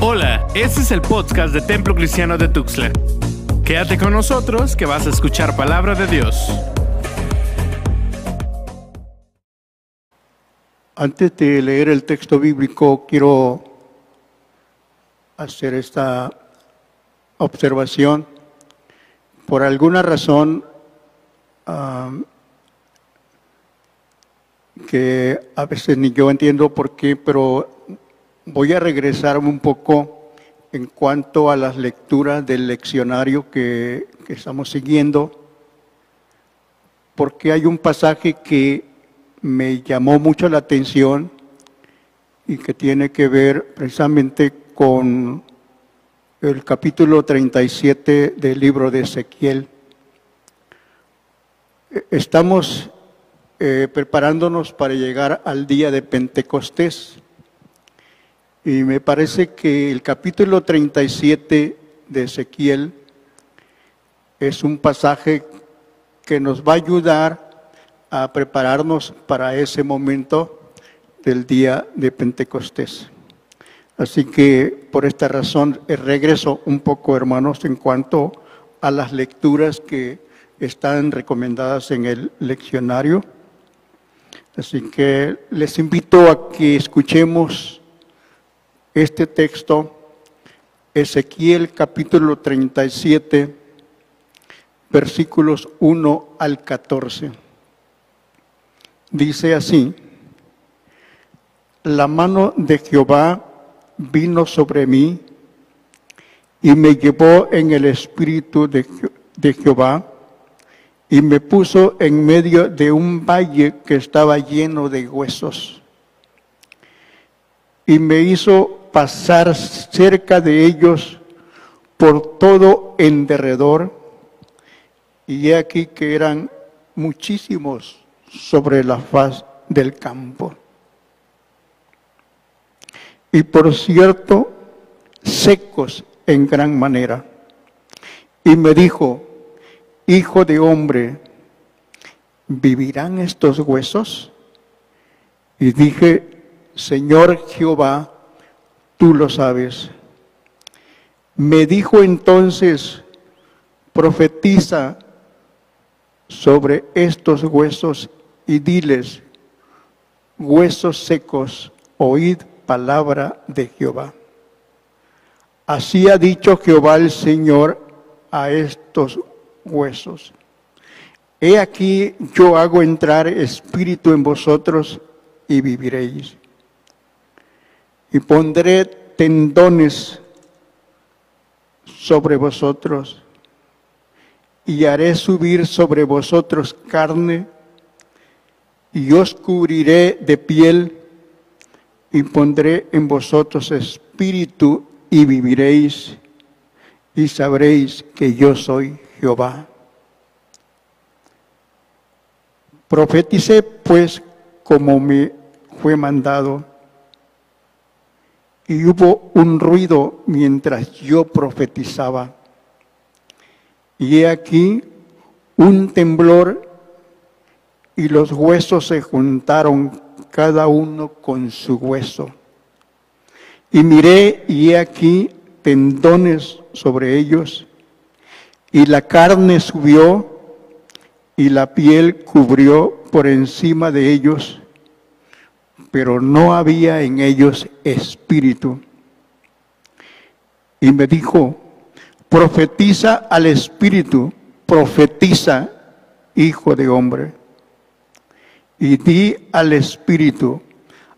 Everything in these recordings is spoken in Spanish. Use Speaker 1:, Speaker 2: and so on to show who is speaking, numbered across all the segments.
Speaker 1: Hola, este es el podcast de Templo Cristiano de Tuxtla. Quédate con nosotros que vas a escuchar palabra de Dios.
Speaker 2: Antes de leer el texto bíblico, quiero hacer esta observación. Por alguna razón que a veces ni yo entiendo por qué, pero voy a regresarme un poco en cuanto a las lecturas del leccionario que, estamos siguiendo, porque hay un pasaje que me llamó mucho la atención y que tiene que ver precisamente con el capítulo 37 del libro de Ezequiel. Estamos eh, preparándonos para llegar al día de Pentecostés y me parece que el capítulo 37 de Ezequiel es un pasaje que nos va a ayudar a prepararnos para ese momento del día de Pentecostés. Así que por esta razón eh, regreso un poco, hermanos, en cuanto a las lecturas que están recomendadas en el leccionario. Así que les invito a que escuchemos este texto, Ezequiel capítulo 37, versículos 1 al 14. Dice así, la mano de Jehová vino sobre mí y me llevó en el espíritu de, de, Jehová y me puso en medio de un valle que estaba lleno de huesos y me hizo pasar cerca de ellos por todo en derredor y he aquí que eran muchísimos sobre la faz del campo y por cierto, secos en gran manera. Y me dijo, Hijo de hombre, ¿vivirán estos huesos? Y dije, Señor Jehová, tú lo sabes. Me dijo entonces, profetiza sobre estos huesos y diles, huesos secos, oíd palabra de Jehová. Así ha dicho Jehová el Señor a estos huesos. He aquí yo hago entrar espíritu en vosotros y viviréis. Y pondré tendones sobre vosotros y haré subir sobre vosotros carne y os cubriré de piel y pondré en vosotros espíritu y viviréis y sabréis que yo soy Jehová. Profeticé pues como me fue mandado y hubo un ruido mientras yo profetizaba. Y he aquí un temblor y los huesos se juntaron cada uno con su hueso. Y miré y he aquí tendones sobre ellos, y la carne subió y la piel cubrió por encima de ellos, pero no había en ellos espíritu. Y me dijo, profetiza al espíritu, profetiza, hijo de hombre y di al Espíritu,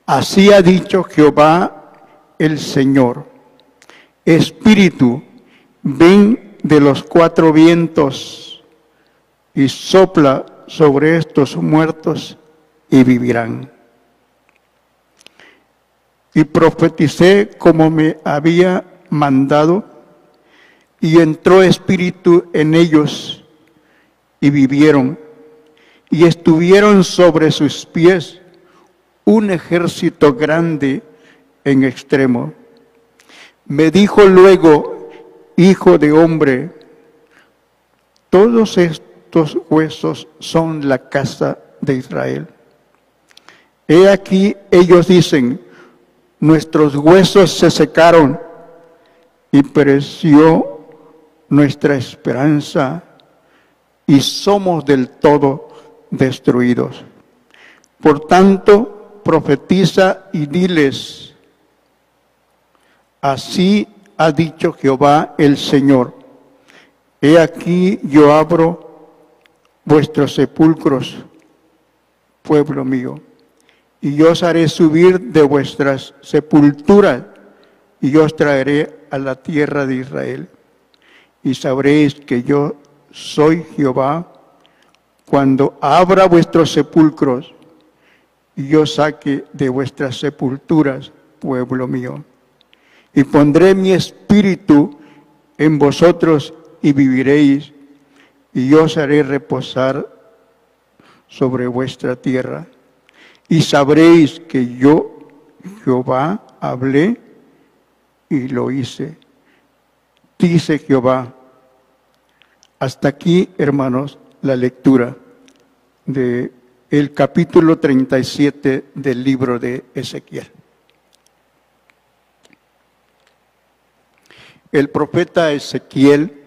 Speaker 2: así ha dicho Jehová el Señor. Espíritu, ven de los cuatro vientos y sopla sobre estos muertos y vivirán. Y profeticé como me había mandado, y entró espíritu en ellos y vivieron y estuvieron sobre sus pies un ejército grande en extremo. Me dijo luego, hijo de hombre, todos estos huesos son la casa de Israel. He aquí, ellos dicen, nuestros huesos se secaron y pereció nuestra esperanza y somos del todo destruidos. Por tanto, profetiza y diles, así ha dicho Jehová el Señor, he aquí yo abro vuestros sepulcros, pueblo mío, y yo os haré subir de vuestras sepulturas, y yo os traeré a la tierra de Israel, y sabréis que yo soy Jehová, cuando abra vuestros sepulcros y yo saque de vuestras sepulturas, pueblo mío. Y pondré mi espíritu en vosotros y viviréis, y yo os haré reposar sobre vuestra tierra. Y sabréis que yo, Jehová, hablé y lo hice. Dice Jehová, hasta aquí, hermanos, la lectura de el capítulo 37 del libro de Ezequiel. El profeta Ezequiel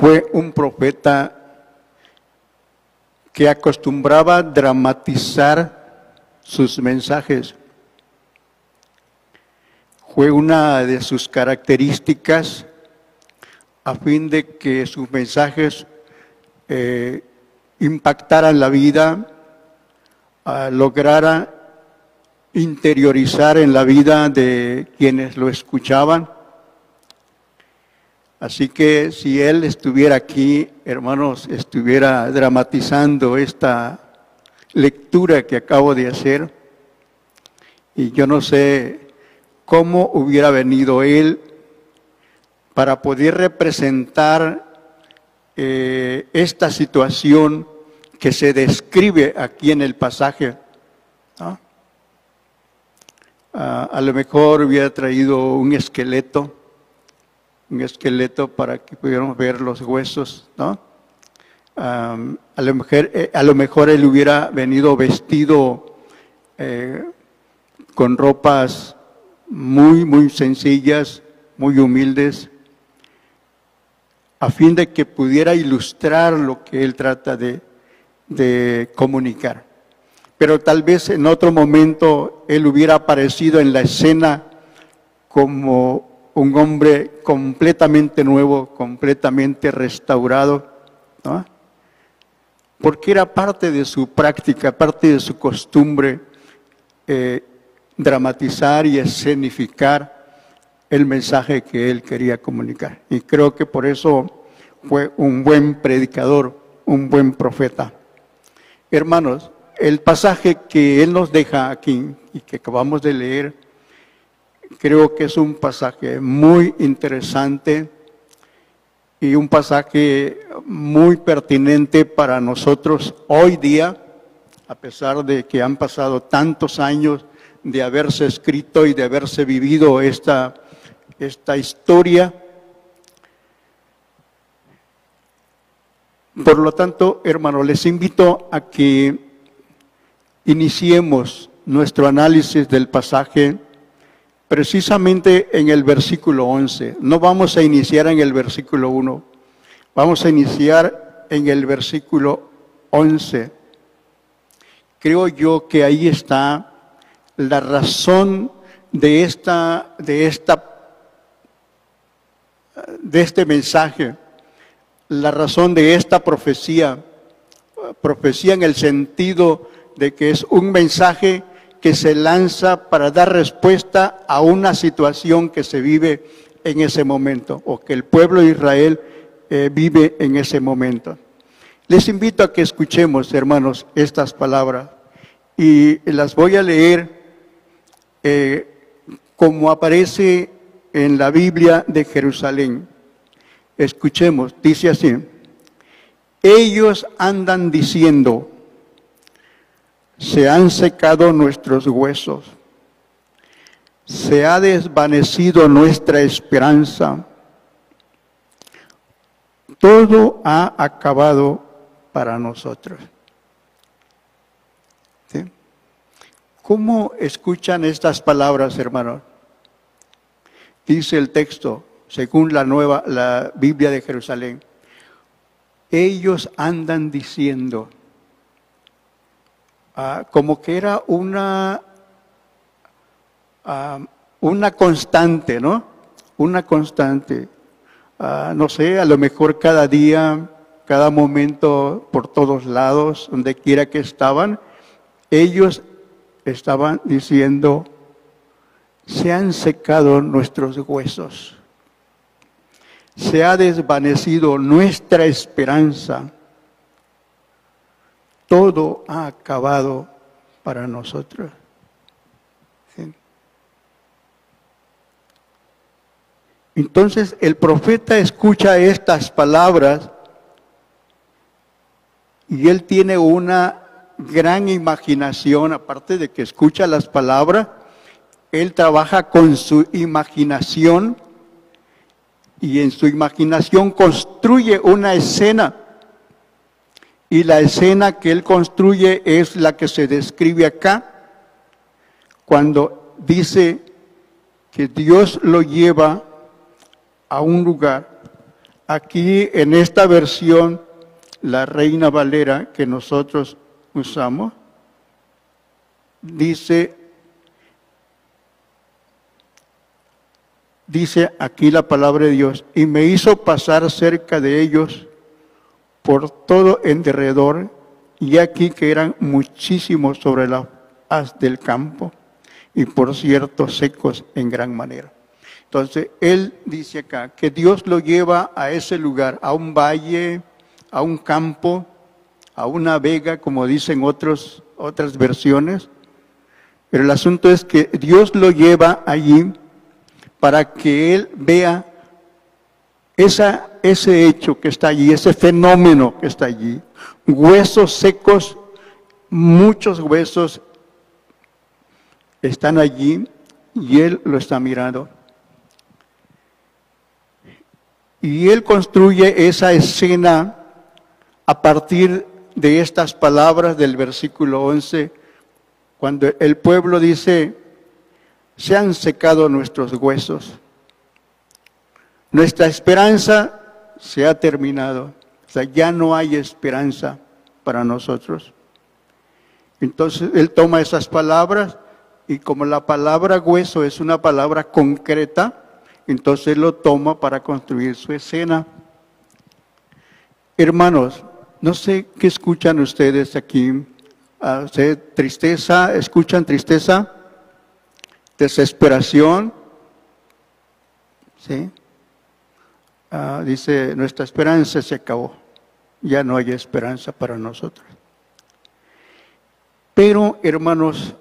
Speaker 2: fue un profeta que acostumbraba dramatizar sus mensajes. Fue una de sus características a fin de que sus mensajes eh, impactaran la vida, lograran interiorizar en la vida de quienes lo escuchaban. Así que si él estuviera aquí, hermanos, estuviera dramatizando esta lectura que acabo de hacer, y yo no sé cómo hubiera venido él para poder representar eh, esta situación que se describe aquí en el pasaje. a lo mejor hubiera traído un esqueleto, un esqueleto para que pudiéramos ver los huesos, ¿no? A, lo mejor, eh, a lo mejor él hubiera venido vestido eh, con ropas muy, muy sencillas, muy humildes, a fin de que pudiera ilustrar lo que él trata de, comunicar. Pero tal vez en otro momento él hubiera aparecido en la escena como un hombre completamente nuevo, completamente restaurado, porque era parte de su práctica, parte de su costumbre eh, dramatizar y escenificar el mensaje que él quería comunicar. Y creo que por eso fue un buen predicador, un buen profeta. Hermanos, el pasaje que él nos deja aquí y que acabamos de leer, creo que es un pasaje muy interesante y un pasaje muy pertinente para nosotros hoy día, a pesar de que han pasado tantos años de haberse escrito y de haberse vivido esta esta historia. Por lo tanto, hermanos, les invito a que iniciemos nuestro análisis del pasaje precisamente en el versículo 11. No vamos a iniciar en el versículo 1, vamos a iniciar en el versículo 11. Creo yo que ahí está la razón de esta, de esta de este mensaje, la razón de esta profecía, profecía en el sentido de que es un mensaje que se lanza para dar respuesta a una situación que se vive en ese momento o que el pueblo de Israel eh, vive en ese momento. Les invito a que escuchemos, hermanos, estas palabras y las voy a leer eh, como aparece en la Biblia de Jerusalén. Escuchemos, dice así, ellos andan diciendo, se han secado nuestros huesos, se ha desvanecido nuestra esperanza, todo ha acabado para nosotros. ¿Cómo escuchan estas palabras, hermanos? dice el texto, según la nueva, la Biblia de Jerusalén, ellos andan diciendo, ah, como que era una, ah, una constante, ¿no? Una constante. Ah, no sé, a lo mejor cada día, cada momento, por todos lados, donde quiera que estaban, ellos estaban diciendo, se han secado nuestros huesos, se ha desvanecido nuestra esperanza, todo ha acabado para nosotros. Entonces el profeta escucha estas palabras y él tiene una gran imaginación, aparte de que escucha las palabras, él trabaja con su imaginación y en su imaginación construye una escena. Y la escena que él construye es la que se describe acá, cuando dice que Dios lo lleva a un lugar. Aquí en esta versión, la Reina Valera que nosotros usamos, dice dice aquí la palabra de Dios, y me hizo pasar cerca de ellos por todo en derredor, y aquí que eran muchísimos sobre la haz del campo, y por cierto secos en gran manera. Entonces, él dice acá que Dios lo lleva a ese lugar, a un valle, a un campo, a una vega, como dicen otros, otras versiones. Pero el asunto es que Dios lo lleva allí para que él vea esa, ese hecho que está allí, ese fenómeno que está allí. Huesos secos, muchos huesos están allí y él lo está mirando. Y él construye esa escena a partir de estas palabras del versículo 11, cuando el pueblo dice, se han secado nuestros huesos. Nuestra esperanza se ha terminado. O sea, ya no hay esperanza para nosotros. Entonces él toma esas palabras y como la palabra hueso es una palabra concreta, entonces lo toma para construir su escena. Hermanos, no sé qué escuchan ustedes aquí. Ah, ¿Tristeza? ¿Escuchan tristeza? desesperación. ¿sí? Ah, dice, nuestra esperanza se acabó, ya no hay esperanza para nosotros. Pero, hermanos,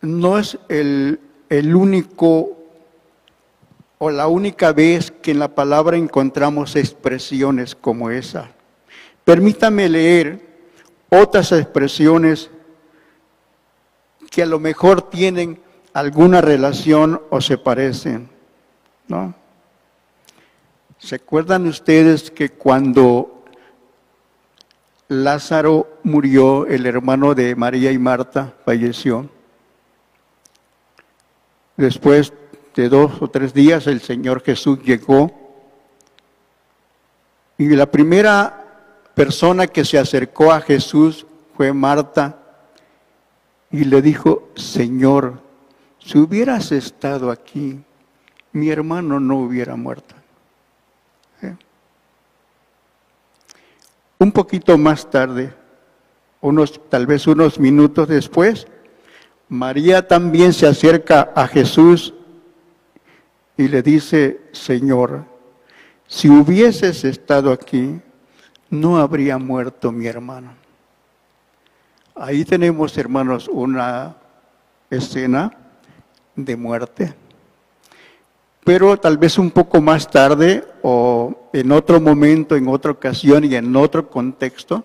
Speaker 2: no es el, el único o la única vez que en la palabra encontramos expresiones como esa. Permítame leer otras expresiones que a lo mejor tienen alguna relación o se parecen, ¿no? ¿Se acuerdan ustedes que cuando Lázaro murió, el hermano de María y Marta falleció? Después de dos o tres días el Señor Jesús llegó y la primera persona que se acercó a Jesús fue Marta y le dijo, Señor, si hubieras estado aquí, mi hermano no hubiera muerto. Un poquito más tarde, unos, tal vez unos minutos después, María también se acerca a Jesús y le dice, Señor, si hubieses estado aquí, no habría muerto mi hermano. Ahí tenemos, hermanos, una escena de muerte. Pero tal vez un poco más tarde o en otro momento, en otra ocasión y en otro contexto,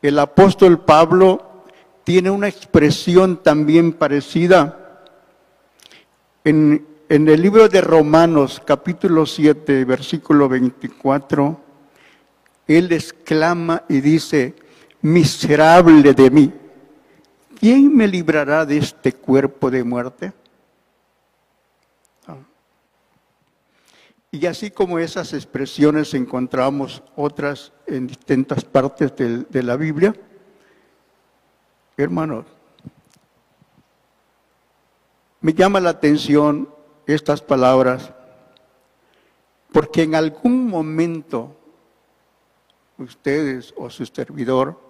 Speaker 2: el apóstol Pablo tiene una expresión también parecida. En, el libro de Romanos capítulo 7, versículo 24, él exclama y dice, miserable de mí, ¿quién me librará de este cuerpo de muerte? Y así como esas expresiones encontramos otras en distintas partes de la Biblia, hermanos, me llama la atención estas palabras porque en algún momento ustedes o su servidor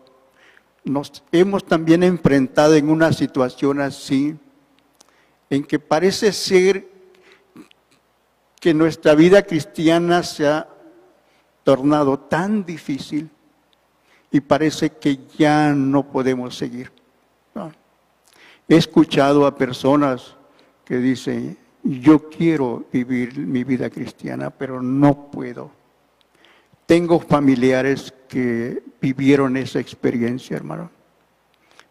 Speaker 2: nos hemos también enfrentado en una situación así, en que parece ser que nuestra vida cristiana se ha tornado tan difícil y parece que ya no podemos seguir. He escuchado a personas que dicen, yo quiero vivir mi vida cristiana, pero no puedo. Tengo familiares que vivieron esa experiencia, hermano.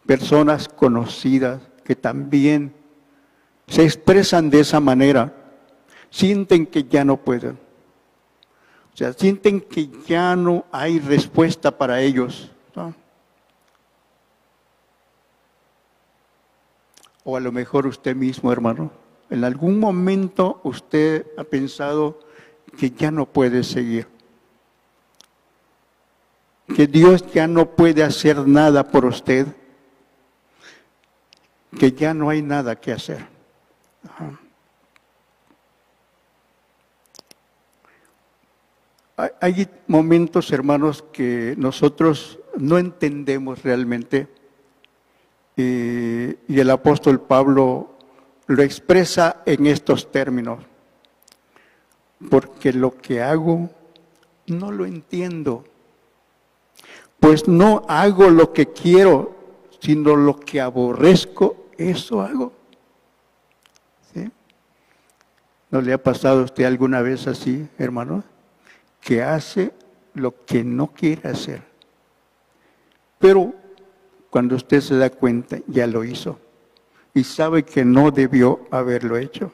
Speaker 2: Personas conocidas que también se expresan de esa manera, sienten que ya no pueden. O sea, sienten que ya no hay respuesta para ellos. O a lo mejor usted mismo, hermano, en algún momento usted ha pensado que ya no puede seguir, que Dios ya no puede hacer nada por usted, que ya no hay nada que hacer. Hay momentos, hermanos, que nosotros no entendemos realmente y, y el apóstol Pablo lo expresa en estos términos, porque lo que hago no lo entiendo, pues no hago lo que quiero, sino lo que aborrezco, eso hago. ¿Sí? ¿No le ha pasado a usted alguna vez así, hermano? Que hace lo que no quiere hacer. Pero cuando usted se da cuenta, ya lo hizo y sabe que no debió haberlo hecho.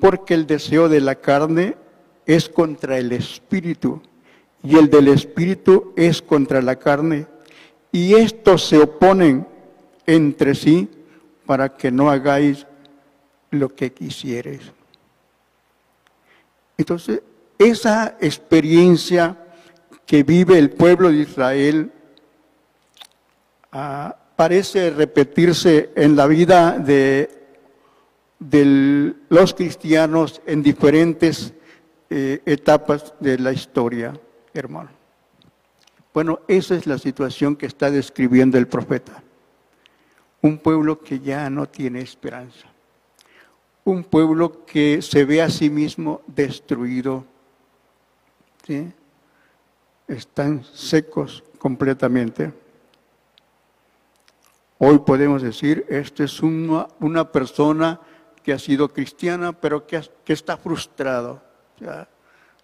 Speaker 2: Porque el deseo de la carne es contra el espíritu y el del espíritu es contra la carne. Y estos se oponen entre sí para que no hagáis lo que quisieres. Entonces, esa experiencia que vive el pueblo de Israel ah, parece repetirse en la vida de, los cristianos en diferentes eh, etapas de la historia, hermano. Bueno, esa es la situación que está describiendo el profeta. Un pueblo que ya no tiene esperanza. Un pueblo que se ve a sí mismo destruido. Están secos completamente. Hoy podemos decir, esta es una, una, persona que ha sido cristiana, pero que, que está frustrado.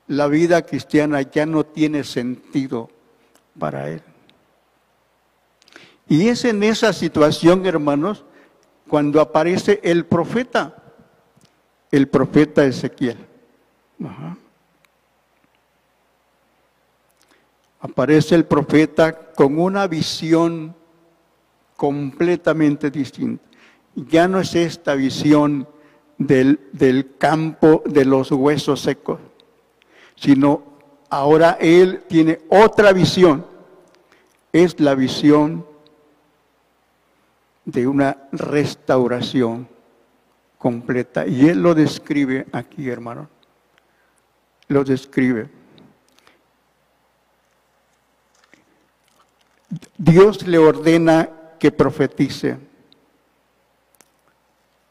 Speaker 2: la vida cristiana ya no tiene sentido para él. Y es en esa situación, hermanos, cuando aparece el profeta, el profeta Ezequiel. Aparece el profeta con una visión completamente distinta. Ya no es esta visión del, del campo de los huesos secos, sino ahora él tiene otra visión. Es la visión de una restauración completa. Y él lo describe aquí, hermano. Lo describe. Dios le ordena que profetice.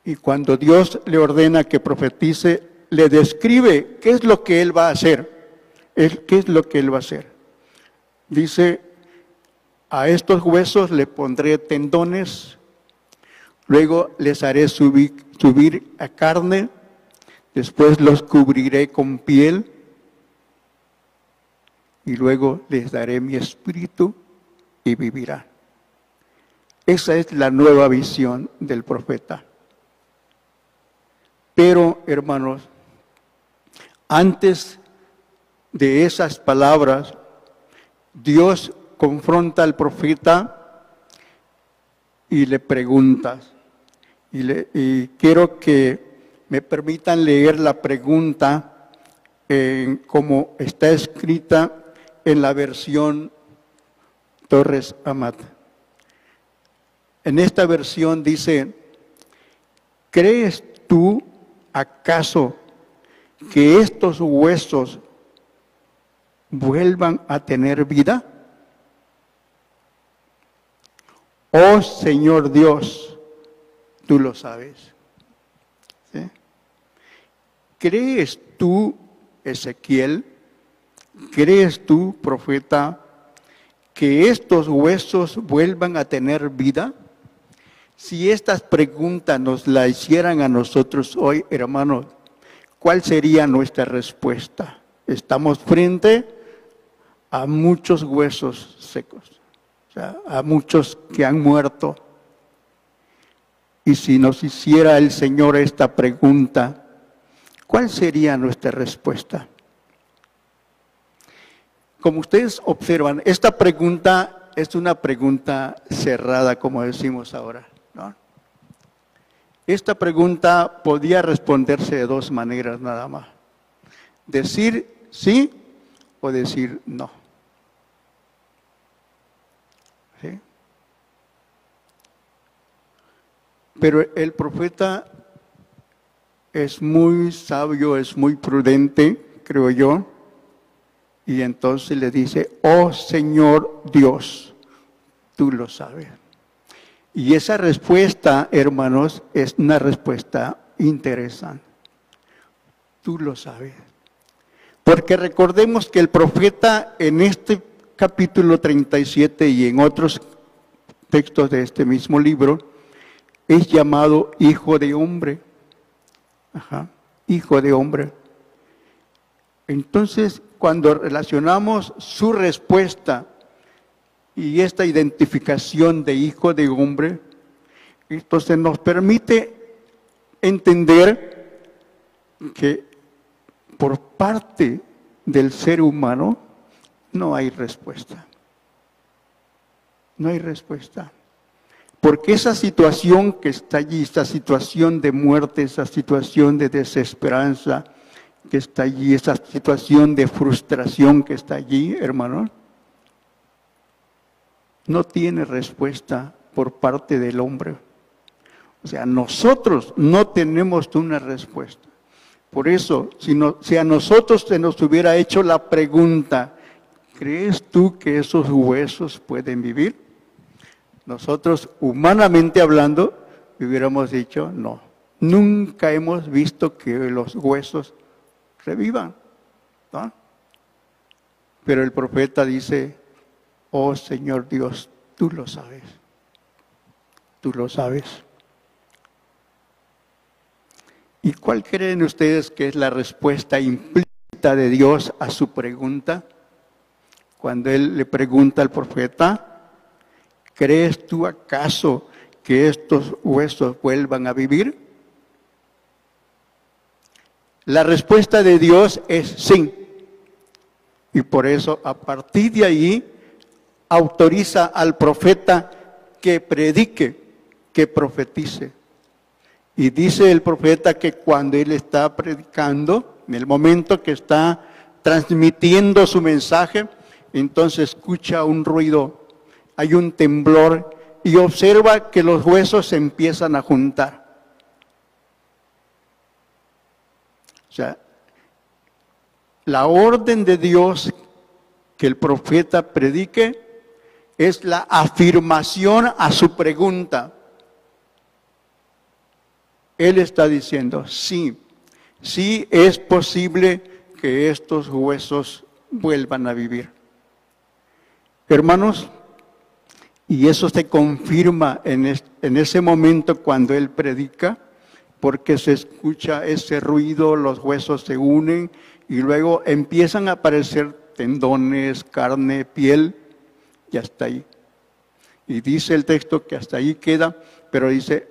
Speaker 2: Y cuando Dios le ordena que profetice, le describe qué es lo que él va a hacer. ¿Qué es lo que él va a hacer? Dice, a estos huesos le pondré tendones, luego les haré subir, a carne, después los cubriré con piel y luego les daré mi espíritu y vivirán. Esa es la nueva visión del profeta. Pero, hermanos, antes de esas palabras, Dios confronta al profeta y le pregunta, y, quiero que me permitan leer la pregunta como está escrita en la versión Torres Amat. En esta versión dice, ¿crees tú acaso que estos huesos vuelvan a tener vida? Oh Señor Dios, tú lo sabes. ¿Crees tú, Ezequiel, crees tú, profeta, que estos huesos vuelvan a tener vida? Si estas preguntas nos las hicieran a nosotros hoy, hermanos, ¿cuál sería nuestra respuesta? Estamos frente a muchos huesos secos, o sea, a muchos que han muerto. Y si nos hiciera el Señor esta pregunta, ¿cuál sería nuestra respuesta? Como ustedes observan, esta pregunta es una pregunta cerrada, como decimos ahora. Esta pregunta podía responderse de dos maneras nada más. Decir sí o decir no. Pero el profeta es muy sabio, es muy prudente, creo yo, y entonces le dice, oh Señor Dios, tú lo sabes. Y esa respuesta, hermanos, es una respuesta interesante. Tú lo sabes. Porque recordemos que el profeta en este capítulo 37 y en otros textos de este mismo libro es llamado hijo de hombre. Ajá, hijo de hombre. Entonces, cuando relacionamos su respuesta y esta identificación de hijo de hombre, entonces nos permite entender que por parte del ser humano no hay respuesta. No hay respuesta. Porque esa situación que está allí, esa situación de muerte, esa situación de desesperanza que está allí, esa situación de frustración que está allí, hermano, no tiene respuesta por parte del hombre. O sea, nosotros no tenemos una respuesta. Por eso, si, si a nosotros se nos hubiera hecho la pregunta, ¿crees tú que esos huesos pueden vivir? Nosotros, humanamente hablando, hubiéramos dicho, no, nunca hemos visto que los huesos revivan. Pero el profeta dice, Oh Señor Dios, tú lo sabes. Tú lo sabes. ¿Y cuál creen ustedes que es la respuesta implícita de Dios a su pregunta? Cuando Él le pregunta al profeta, ¿crees tú acaso que estos huesos vuelvan a vivir? La respuesta de Dios es sí. Y por eso a partir de ahí autoriza al profeta que predique, que profetice. Y dice el profeta que cuando él está predicando, en el momento que está transmitiendo su mensaje, entonces escucha un ruido, hay un temblor y observa que los huesos se empiezan a juntar. O sea, la orden de Dios que el profeta predique es la afirmación a su pregunta. Él está diciendo, sí, sí es posible que estos huesos vuelvan a vivir. Hermanos, y eso se confirma en, en ese momento cuando Él predica, porque se escucha ese ruido, los huesos se unen y luego empiezan a aparecer tendones, carne, piel, y hasta ahí. Y dice el texto que hasta ahí queda, pero dice,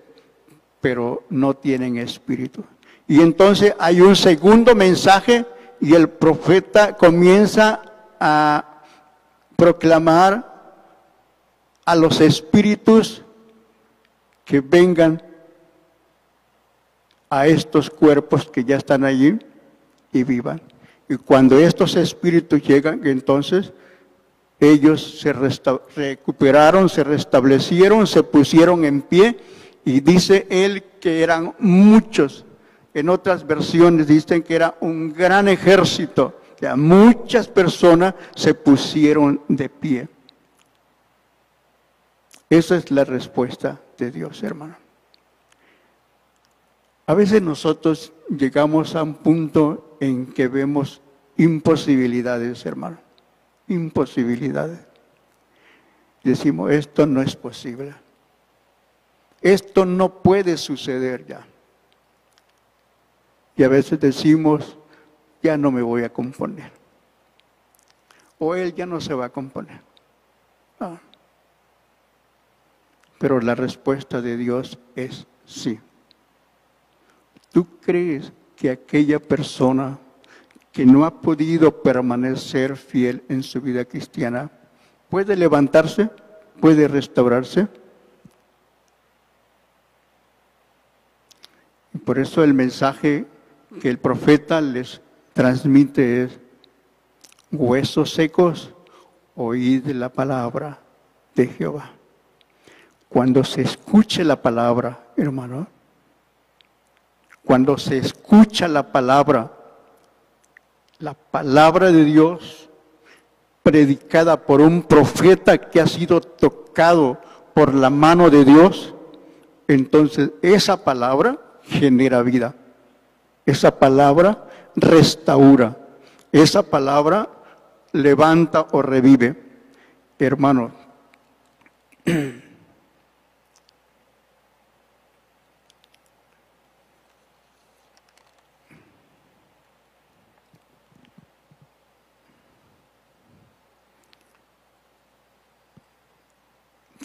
Speaker 2: pero no tienen espíritu. Y entonces hay un segundo mensaje y el profeta comienza a proclamar a los espíritus que vengan a estos cuerpos que ya están allí y vivan. Y cuando estos espíritus llegan, entonces ellos se recuperaron, se restablecieron, se pusieron en pie y dice él que eran muchos. En otras versiones dicen que era un gran ejército. Ya muchas personas se pusieron de pie. Esa es la respuesta de Dios, hermano. A veces nosotros llegamos a un punto en que vemos imposibilidades, hermano. Imposibilidades. Decimos, esto no es posible. Esto no puede suceder ya. Y a veces decimos, ya no me voy a componer. O él ya no se va a componer. Pero la respuesta de Dios es sí. ¿Tú crees que aquella persona que no ha podido permanecer fiel en su vida cristiana puede levantarse? ¿Puede restaurarse? Y por eso el mensaje que el profeta les transmite es, huesos secos, oíd la palabra de Jehová. Cuando se escuche la palabra, hermano, cuando se escucha la palabra, la palabra de Dios predicada por un profeta que ha sido tocado por la mano de Dios, entonces esa palabra genera vida. Esa palabra restaura. Esa palabra levanta o revive. Hermanos,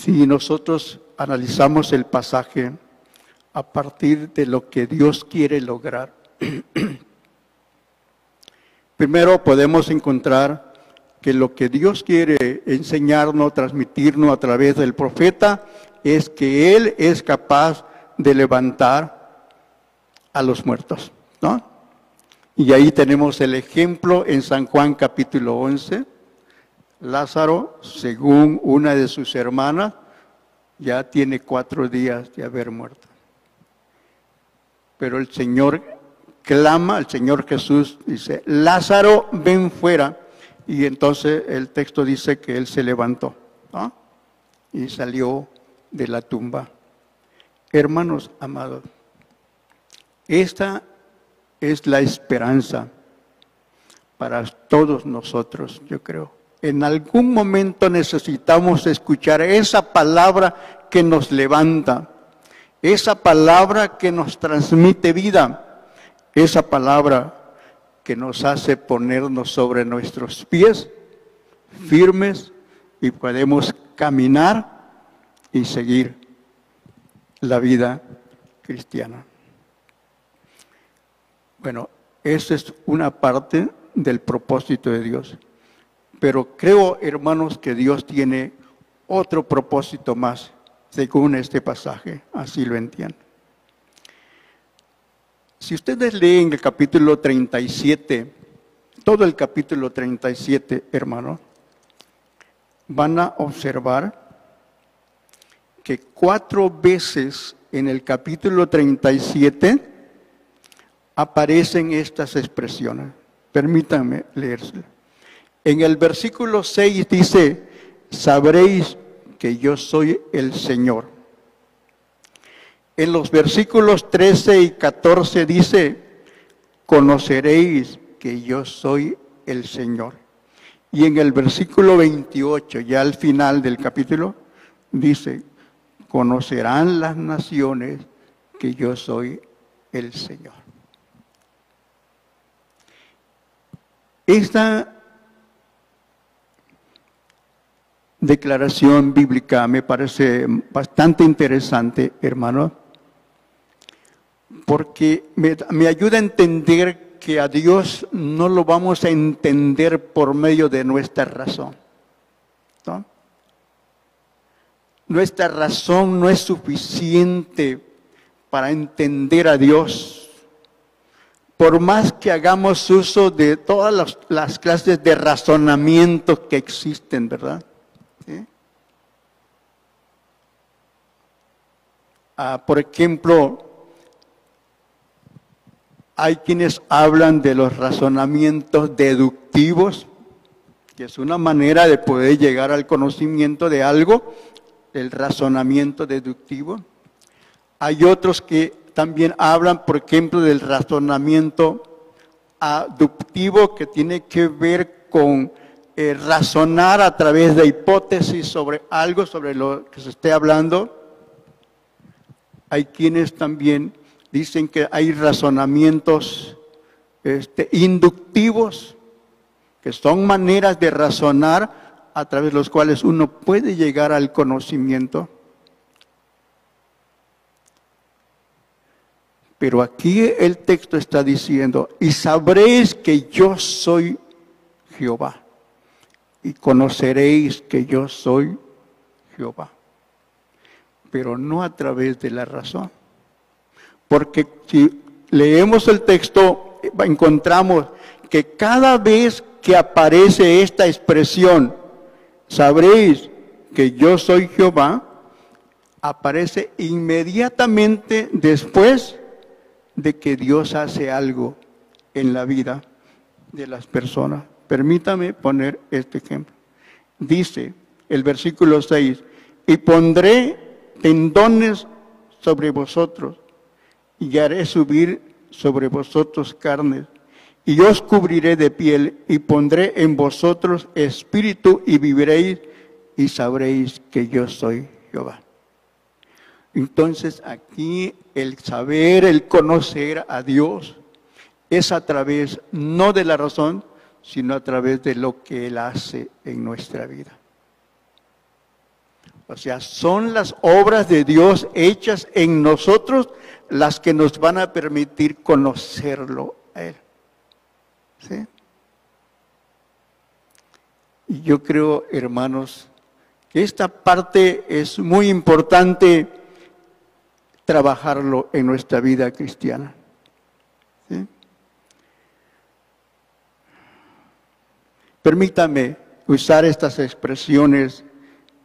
Speaker 2: Si nosotros analizamos el pasaje a partir de lo que Dios quiere lograr, primero podemos encontrar que lo que Dios quiere enseñarnos, transmitirnos a través del profeta, es que Él es capaz de levantar a los muertos. ¿no? Y ahí tenemos el ejemplo en San Juan capítulo 11 Lázaro, según una de sus hermanas, ya tiene cuatro días de haber muerto. Pero el Señor clama, el Señor Jesús dice, Lázaro, ven fuera. Y entonces el texto dice que él se levantó y salió de la tumba. Hermanos amados, esta es la esperanza para todos nosotros, yo creo en algún momento necesitamos escuchar esa palabra que nos levanta, esa palabra que nos transmite vida, esa palabra que nos hace ponernos sobre nuestros pies firmes y podemos caminar y seguir la vida cristiana. Bueno, esa es una parte del propósito de Dios. Pero creo, hermanos, que Dios tiene otro propósito más, según este pasaje, así lo entiendo. Si ustedes leen el capítulo 37, todo el capítulo 37, hermano, van a observar que cuatro veces en el capítulo 37 aparecen estas expresiones. Permítanme leérselo. En el versículo 6 dice, sabréis que yo soy el Señor. En los versículos 13 y 14 dice, conoceréis que yo soy el Señor. Y en el versículo 28, ya al final del capítulo, dice, conocerán las naciones que yo soy el Señor. Esta declaración bíblica me parece bastante interesante, hermano, porque me, ayuda a entender que a Dios no lo vamos a entender por medio de nuestra razón. Nuestra razón no es suficiente para entender a Dios. por más que hagamos uso de todas las, las clases de razonamiento que existen, ¿verdad? ¿Sí? Ah, por ejemplo, hay quienes hablan de los razonamientos deductivos, que es una manera de poder llegar al conocimiento de algo, el razonamiento deductivo. Hay otros que también hablan, por ejemplo, del razonamiento aductivo, que tiene que ver con eh, razonar a través de hipótesis sobre algo, sobre lo que se esté hablando. Hay quienes también dicen que hay razonamientos este, inductivos, que son maneras de razonar a través de los cuales uno puede llegar al conocimiento. Pero aquí el texto está diciendo, y sabréis que yo soy Jehová, y conoceréis que yo soy Jehová, pero no a través de la razón. Porque si leemos el texto, encontramos que cada vez que aparece esta expresión, sabréis que yo soy Jehová, aparece inmediatamente después de que Dios hace algo en la vida de las personas. Permítame poner este ejemplo. Dice el versículo 6, y pondré tendones sobre vosotros y haré subir sobre vosotros carnes, y os cubriré de piel, y pondré en vosotros espíritu, y viviréis, y sabréis que yo soy Jehová. Entonces aquí el saber, el conocer a Dios es a través no de la razón, sino a través de lo que Él hace en nuestra vida. O sea, son las obras de Dios hechas en nosotros las que nos van a permitir conocerlo a Él. ¿Sí? Y yo creo, hermanos, que esta parte es muy importante trabajarlo en nuestra vida cristiana. Permítame usar estas expresiones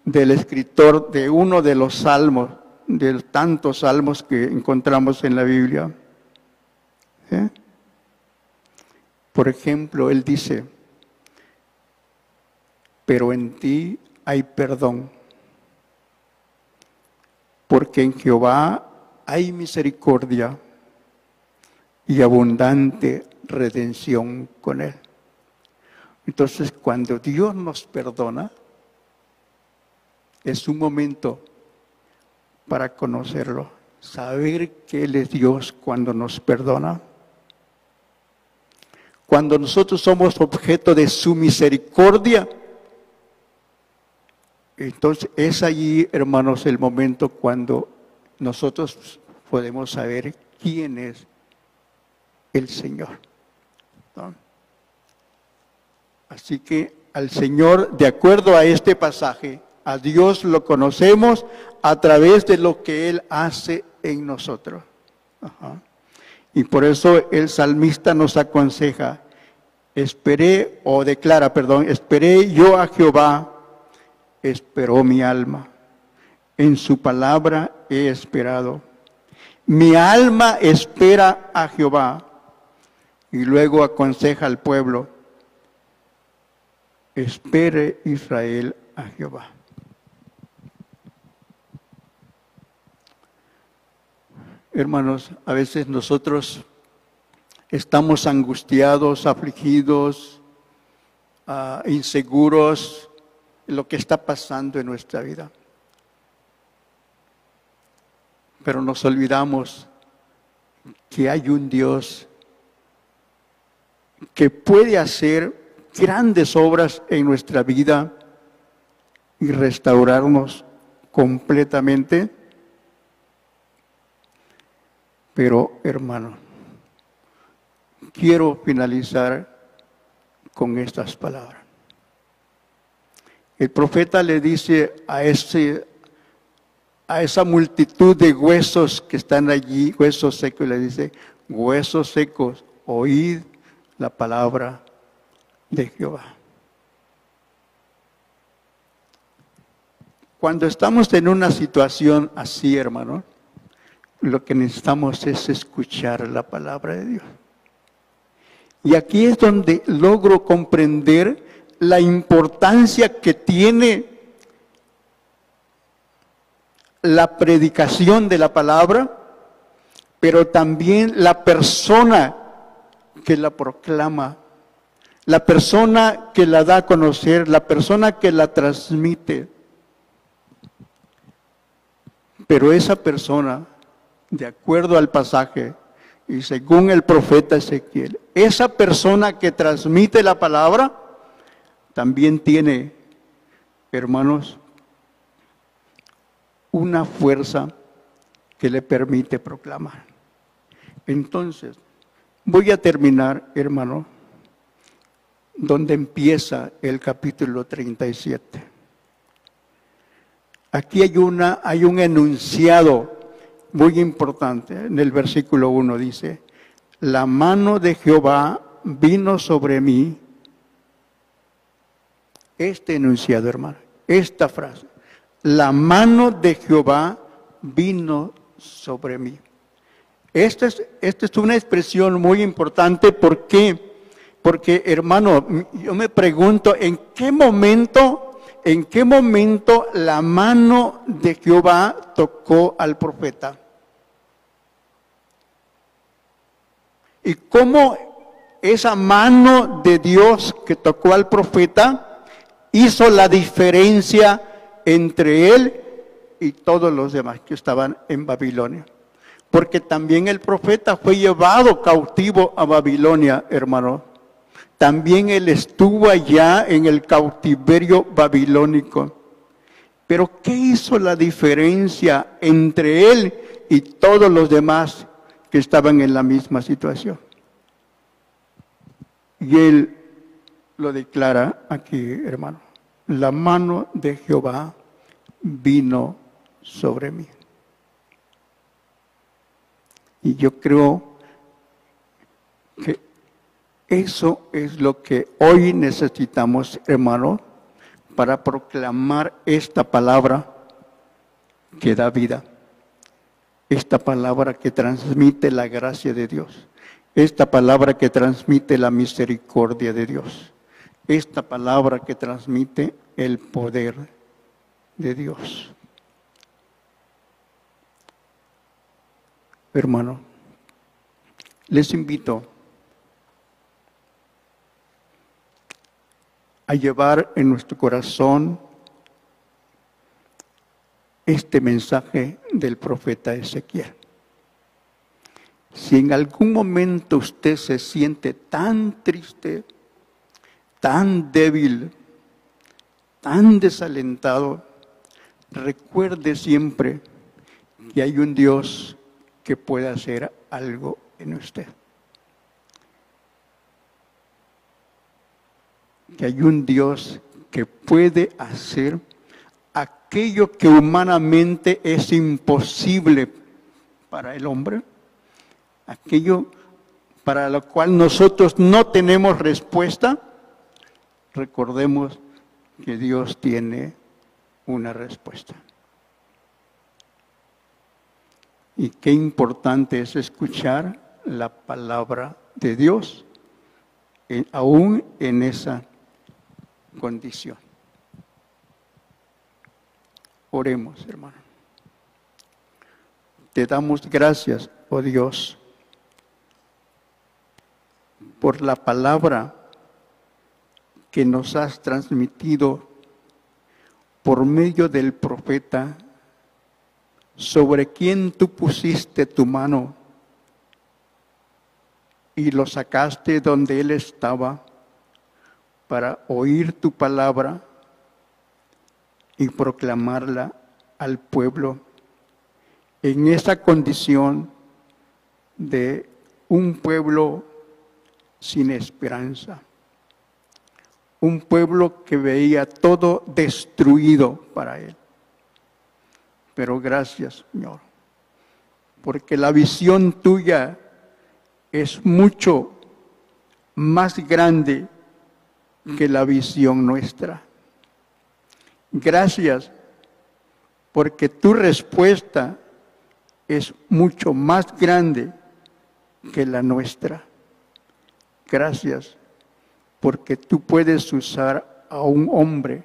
Speaker 2: del escritor de uno de los salmos de tantos salmos que encontramos en la Biblia. Por ejemplo, él dice, pero en ti hay perdón, porque en Jehová hay misericordia y abundante redención con él. Entonces, cuando Dios nos perdona, es un momento para conocerlo, saber que Él es Dios cuando nos perdona. Cuando nosotros somos objeto de su misericordia, entonces es allí, hermanos, el momento cuando nosotros podemos saber quién es el Señor. Así que al Señor, de acuerdo a este pasaje, a Dios lo conocemos a través de lo que Él hace en nosotros. Y por eso el salmista nos aconseja, esperé o declara, perdón, esperé yo a Jehová, esperó mi alma. En su palabra he esperado. Mi alma espera a Jehová. Y luego aconseja al pueblo, espere Israel a Jehová. Hermanos, a veces nosotros estamos angustiados, afligidos, uh, inseguros de lo que está pasando en nuestra vida. Pero nos olvidamos que hay un Dios que puede hacer grandes obras en nuestra vida y restaurarnos completamente pero, hermano, quiero finalizar con estas palabras. El profeta le dice a, esa multitud de huesos que están allí, huesos secos, le dice, huesos secos, oíd la palabra de Jehová. Cuando estamos en una situación así, hermano, lo que necesitamos es escuchar la palabra de Dios. Y aquí es donde logro comprender la importancia que tiene la predicación de la palabra, pero también la persona que la proclama, la persona que la da a conocer, la persona que la transmite. Pero esa persona, de acuerdo al pasaje y según el profeta Ezequiel, esa persona que transmite la palabra también tiene, hermanos, una fuerza que le permite proclamar. Entonces, voy a terminar, hermano, donde empieza el capítulo 37. Aquí hay, una, hay un enunciado muy importante. En el versículo 1 dice, la mano de Jehová vino sobre mí. Este enunciado, hermano, esta frase, la mano de Jehová vino sobre mí. Esta es, esta es una expresión muy importante. ¿Por qué? Porque, hermano, yo me pregunto, ¿en qué momento, en qué momento la mano de Jehová tocó al profeta? Y cómo esa mano de Dios que tocó al profeta hizo la diferencia entre él y todos los demás que estaban en Babilonia. Porque también el profeta fue llevado cautivo a Babilonia, hermano. También él estuvo allá en el cautiverio babilónico. Pero ¿qué hizo la diferencia entre él y todos los demás que estaban en la misma situación? Y él lo declara aquí, hermano. La mano de Jehová vino sobre mí. Y yo creo que eso es lo que hoy necesitamos, hermano, para proclamar esta palabra que da vida, esta palabra que transmite la gracia de Dios, esta palabra que transmite la misericordia de Dios, esta palabra que transmite el poder de Dios. hermano, les invito a llevar en nuestro corazón este mensaje del profeta Ezequiel. Si en algún momento usted se siente tan triste, tan débil, tan desalentado, recuerde siempre que hay un Dios que pueda hacer algo en usted. Que hay un Dios que puede hacer aquello que humanamente es imposible para el hombre, aquello para lo cual nosotros no tenemos respuesta, recordemos que Dios tiene una respuesta. Y qué importante es escuchar la palabra de Dios, aún en esa condición. Oremos, hermano. Te damos gracias, oh Dios, por la palabra que nos has transmitido por medio del profeta sobre quien tú pusiste tu mano y lo sacaste donde él estaba para oír tu palabra y proclamarla al pueblo en esa condición de un pueblo sin esperanza, un pueblo que veía todo destruido para él. Pero gracias, Señor, porque la visión tuya es mucho más grande que la visión nuestra. Gracias porque tu respuesta es mucho más grande que la nuestra. Gracias porque tú puedes usar a un hombre,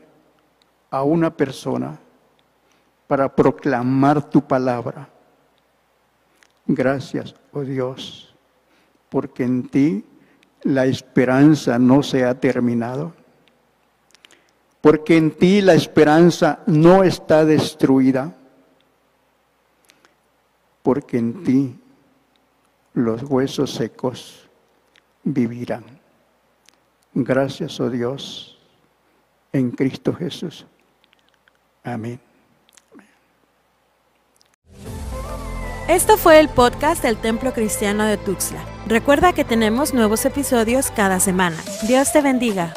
Speaker 2: a una persona, para proclamar tu palabra. Gracias, oh Dios, porque en ti la esperanza no se ha terminado porque en ti la esperanza no está destruida, porque en ti los huesos secos vivirán. Gracias, oh Dios, en Cristo Jesús. Amén.
Speaker 3: Esto fue el podcast del Templo Cristiano de Tuxtla. Recuerda que tenemos nuevos episodios cada semana. Dios te bendiga.